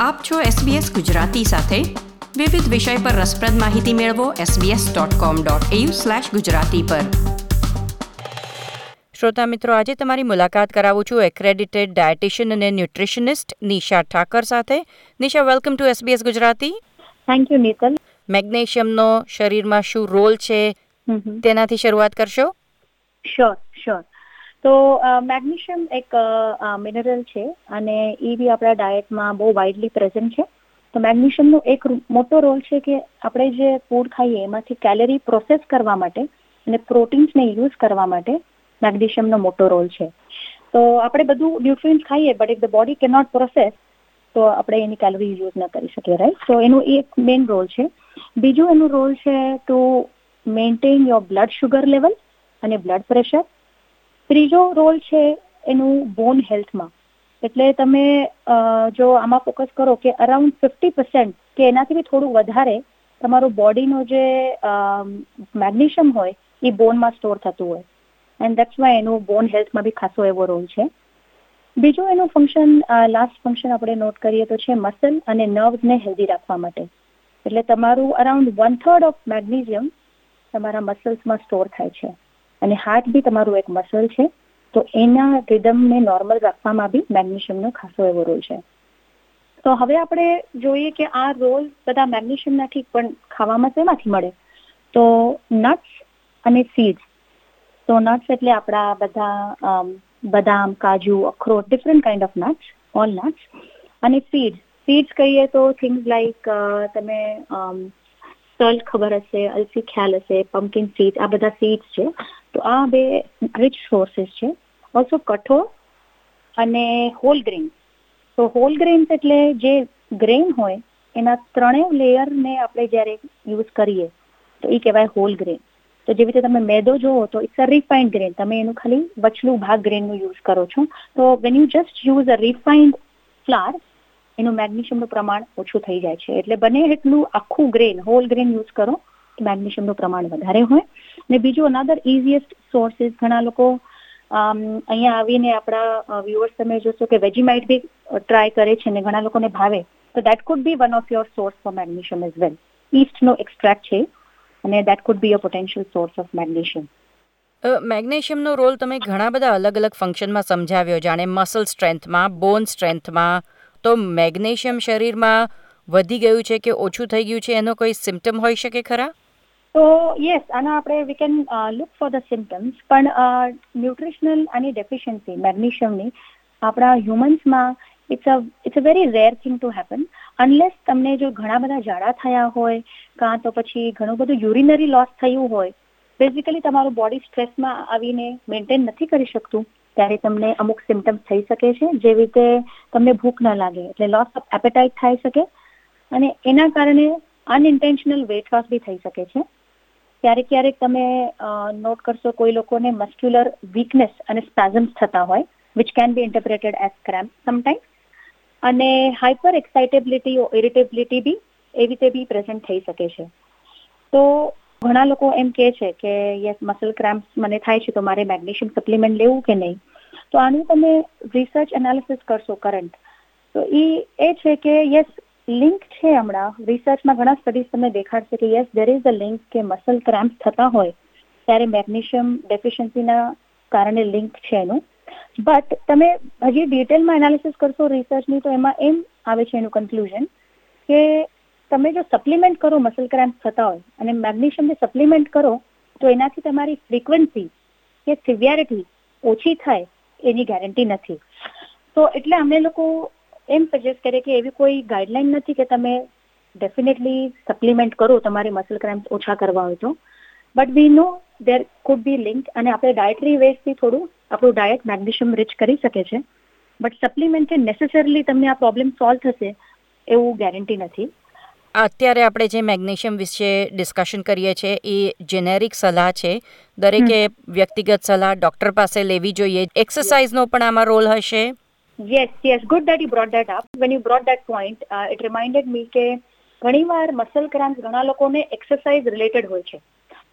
આપ છો SBS ગુજરાતી સાથે. વિવિધ વિષય પર રસપ્રદ માહિતી મેળવો sbs.com.au/gujarati પર. શ્રોતા મિત્રો આજે તમારી મુલાકાત કરાવું છું એક્રેડિટેડ ડાયટિશિયન અને ન્યુટ્રિશનિસ્ટ નિશા ઠાકર સાથે. Nisha welcome to SBS Gujarati. Thank you Nital મેગ્નેશિયમનો શરીરમાં શું રોલ છે? તેનાથી શરૂઆત કરશો? શ્યોર શ્યોર તો મેગ્નેશિયમ એક મિનરલ છે અને એ બી આપણા ડાયટમાં બહુ વાઇડલી પ્રેઝન્ટ છે. તો મેગ્નેશિયમનો એક મોટો રોલ છે કે આપણે જે ફૂડ ખાઈએ એમાંથી કેલરી પ્રોસેસ કરવા માટે અને પ્રોટીન્સને યુઝ કરવા માટે મેગ્નેશિયમનો મોટો રોલ છે. તો આપણે બધું ન્યુટ્રિયન્સ ખાઈએ બટ ઇફ ધ બોડી કે નોટ પ્રોસેસ તો આપણે એની કેલરી યુઝ ન કરી શકીએ રાઈટ તો એનું એક મેઇન રોલ છે. બીજું એનું રોલ છે to maintain your blood sugar level અને બ્લડ પ્રેશર ત્રીજો રોલ છે એનું બોન હેલ્થમાં એટલે તમે જો આમાં ફોકસ કરો કે અરાઉન્ડ ફિફ્ટી પર્સન્ટ કે એનાથી બી થોડું વધારે તમારું બોડીનો જે મેગ્નેશિયમ હોય એ બોનમાં સ્ટોર થતું હોય. એન્ડ દેટ્સ વાય એનું બોન હેલ્થમાં બી ખાસો એવો રોલ છે. બીજું એનું ફંક્શન લાસ્ટ ફંક્શન આપણે નોટ કરીએ તો છે મસલ અને નર્વ્સને હેલ્ધી રાખવા માટે. એટલે તમારું around one third of magnesium તમારા મસલ્સમાં સ્ટોર થાય છે. અને હાર્ટ બી તમારું એક મસલ છે, તો એના રિધમને નોર્મલ રાખવામાં બી મેગ્નેશિયમનો ખાસો એવો રોલ છે. તો હવે આપણે જોઈએ કે આ રોલ બધા મેગ્નેશિયમના ઠીક પણ ખાવામાં શેમાંથી મળે? તો નટ્સ અને સીડ્સ તો નટ્સ એટલે આપણા બધા બદામ, કાજુ, અખરોટ different kind of nuts all nuts અને સીડ્સ સીડ્સ કહીએ તો થિંગ્સ લાઈક તમે તલ ખબર હશે, અલસી ખ્યાલ હશે પમ્પકિન સીડ આ બધા સીડ્સ છે. તો આ બે રિચ સોર્સિસ છે. ઓલ્સો કઠોળ અને હોલ ગ્રેન તો હોલ ગ્રેન્સ એટલે જે ગ્રેન હોય, એના ત્રણેય લેયરને આપણે જ્યારે યુઝ કરીએ, તો એ કહેવાય હોલ ગ્રેન તો જેવી રીતે તમે મેદો જોવો તો ઇટ્સ અ રિફાઇન્ડ ગ્રેન તમે એનું ખાલી વચલું ભાગ ગ્રેનનું યુઝ કરો છો. તો when you just use a refined flour એનું મેગ્નેશિયમનું પ્રમાણ ઓછું થઈ જાય છે. એટલે બને એટલું આખું ગ્રેન હોલ ગ્રેન યુઝ કરો. મેગ્નેશિયમનું પ્રમાણ વધારે હોય. ને બીજું અનાદર ઇઝીએસ્ટ સોર્સિસ ઘણા લોકો અહીંયા આવીને આપણા વ્યુઅર્સ તમે જોશો કે વેજીમાઇટ બી ટ્રાય કરે છે ને ઘણા લોકોને ભાવે. તો that could be one of your source for magnesium as well ઈસ્ટનો extract છે અને that could be a potential source of magnesium મેગ્નેશિયમનો role તમે ઘણા બધા અલગ અલગ ફંક્શનમાં સમજાવ્યો. જાણે મસલ સ્ટ્રેન્થમાં બોન સ્ટ્રેન્થમાં તો મેગ્નેશિયમ શરીરમાં વધી ગયું છે કે ઓછું થઈ ગયું છે? એનો કોઈ સિમ્ટમ હોઈ શકે ખરા? તો યસ આના આપણે we can look for the symptoms પણ ન્યુટ્રિશનલ અને ડેફિશિયન્સી મેગ્નેશિયમની આપણા હ્યુમન્સમાં it's a it's a very rare thing to happen unless તમને જો ઘણા બધા ઝાડા થયા હોય, કાં તો પછી ઘણું બધું યુરિનરી લોસ થયું હોય બેઝિકલી તમારું બોડી સ્ટ્રેસમાં આવીને મેન્ટેન નથી કરી શકતું, ત્યારે તમને અમુક સિમ્ટમ્સ થઈ શકે છે જેવી રીતે તમને ભૂખ ન લાગે, એટલે લોસ ઓફ એપેટાઇટ થઈ શકે, અને એના કારણે અનઇન્ટેન્શનલ વેટ લોસ બી થઈ શકે છે. ક્યારેક ક્યારેક તમે નોટ કરશો કોઈ લોકોને મસ્ક્યુલર વીકનેસ અને સ્પેઝમ્સ થતા હોય which can be interpreted as cramp sometime અને હાઇપર એક્સાઇટેબિલિટી ઇરિટેબિલિટી બી એવી રીતે બી પ્રેઝન્ટ થઈ શકે છે. તો ઘણા લોકો એમ કે છે કે યસ મસલ ક્રેમ્પ્સ મને થાય છે, તો મારે મેગ્નેશિયમ સપ્લિમેન્ટ લેવું કે નહીં? તો આનું તમે રિસર્ચ એનાલિસિસ કરશો કરંટ તો એ એ છે કે યસ લિંક છે હમણાં. રિસર્ચમાં ઘણા સ્ટડીઝ તમને દેખાડશે કે yes there is a link કે મસલ ક્રેમ્પ થતા હોય ત્યારે મેગ્નેશિયમ ડેફિશિયન્સીના કારણે લિંક છે એનું. બટ તમે હજી ડિટેલમાં એનાલિસિસ કરશો રિસર્ચની તો એમાં એમ આવે છે એનું કન્ક્લુઝન કે તમે જો સપ્લિમેન્ટ કરો મસલ ક્રેમ્પ થતા હોય અને મેગ્નેશિયમને સપ્લિમેન્ટ કરો, તો એનાથી તમારી ફ્રીક્વન્સી કે સિવિયરિટી ઓછી થાય એની ગેરંટી નથી. તો એટલે અમે લોકો એમ સજેસ્ટ કરે કે એવી કોઈ ગાઈડલાઈન નથી કે તમે ડેફિનેટલી સપ્લિમેન્ટ કરો તમારે મસલ ક્રેમ્પ ઓછા કરવા હોય તો. But we know there could be link અને આપણે ડાયટરી વેસ્ટથી થોડું આપણું ડાયટ મેગ્નેશિયમ રિચ કરી શકે છે. બટ સપ્લિમેન્ટ નેસેસરીલી તમને આ પ્રોબ્લેમ સોલ્વ થશે એવું ગેરંટી નથી. અત્યારે આપણે જે મેગ્નેશિયમ વિશે ડિસ્કશન કરીએ છીએ એ જેનેરિક સલાહ છે. દરેકે વ્યક્તિગત સલાહ ડૉક્ટર પાસે લેવી જોઈએ. એક્સરસાઇઝનો પણ આમાં રોલ હશે. Yes yes good that you brought that up when you brought that point it reminded me કે ઘણીવાર મસલ ક્રેમ્પ ઘણા લોકોને એક્સરસાઇઝ રિલેટેડ હોય છે.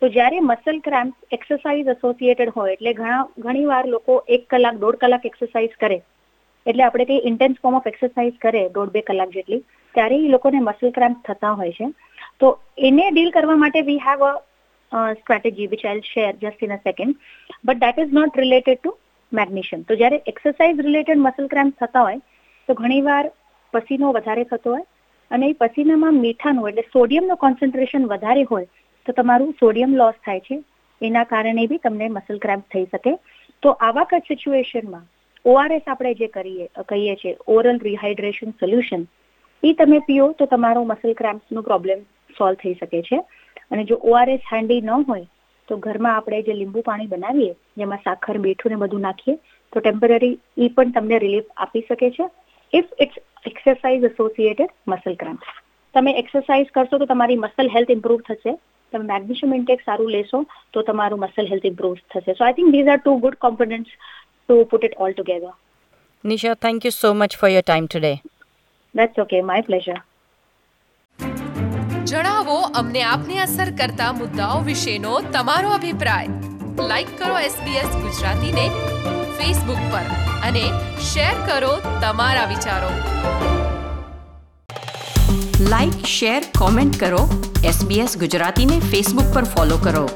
તો જ્યારે મસલ ક્રેમ્પ એક્સરસાઇઝ એસોસિએટેડ હોય, એટલે ઘણા ઘણીવાર લોકો એક કલાક, દોઢ કલાક એક્સરસાઇઝ કરે. એટલે આપણે કંઈ ઇન્ટેન્સ ફોર્મ ઓફ એક્સરસાઇઝ કરે, દોઢ, બે કલાક જેટલી. ત્યારે એ લોકોને મસલ ક્રેમ્પ થતા હોય છે. તો એને ડીલ કરવા માટે we have a strategy which I share just in a second but that is not related to magnesium. તો જ્યારે એક્સરસાઇઝ રિલેટેડ મસલ ક્રેમ્પ થતા હોય, તો ઘણીવાર પસીનો વધારે થતો હોય અને એ પસીનામાં મીઠાનું એટલે સોડિયમનું કોન્સન્ટ્રેશન વધારે હોય, તો તમારું સોડિયમ લોસ થાય છે. એના કારણે બી તમને મસલ ક્રેમ્પ થઈ શકે. તો આવા સિચ્યુએશનમાં ઓઆરએસ આપણે જે કરીએ, કહીએ છીએ ઓરલ રિહાઇડ્રેશન સોલ્યુશન એ તમે પીઓ તો તમારો મસલ ક્રેમ્પ્સનો પ્રોબ્લેમ સોલ્વ થઈ શકે છે. અને જો ઓઆરએસ હેન્ડી ન હોય તો ઘરમાં આપણે જે લીંબુ પાણી બનાવીએ જેમાં સાખર મીઠું ને બધું નાખીએ તો ટેમ્પરરી એ પણ તમને રિલીફ આપી શકે છે. If it's exercise associated muscle cramp તમે એક્સરસાઇઝ કરશો તો તમારી મસલ હેલ્થ ઇમ્પ્રૂવ થશે. તમે મેગ્નેશિયમ ઇન્ટેક સારું લેશો તો તમારું મસલ હેલ્થ ઇમ્પ્રૂવ થશે. So I think these are two good components to put it all together Nisha thank you so much for your time today that's okay my pleasure જણાવો અમને આપને અસર કરતા મુદ્દાઓ વિશેનો તમારો અભિપ્રાય. લાઈક કરો SBS ગુજરાતીને ફેસબુક પર અને શેર કરો તમારા વિચારો. લાઈક શેર કોમેન્ટ કરો SBS ગુજરાતીને ફેસબુક પર ફોલો કરો.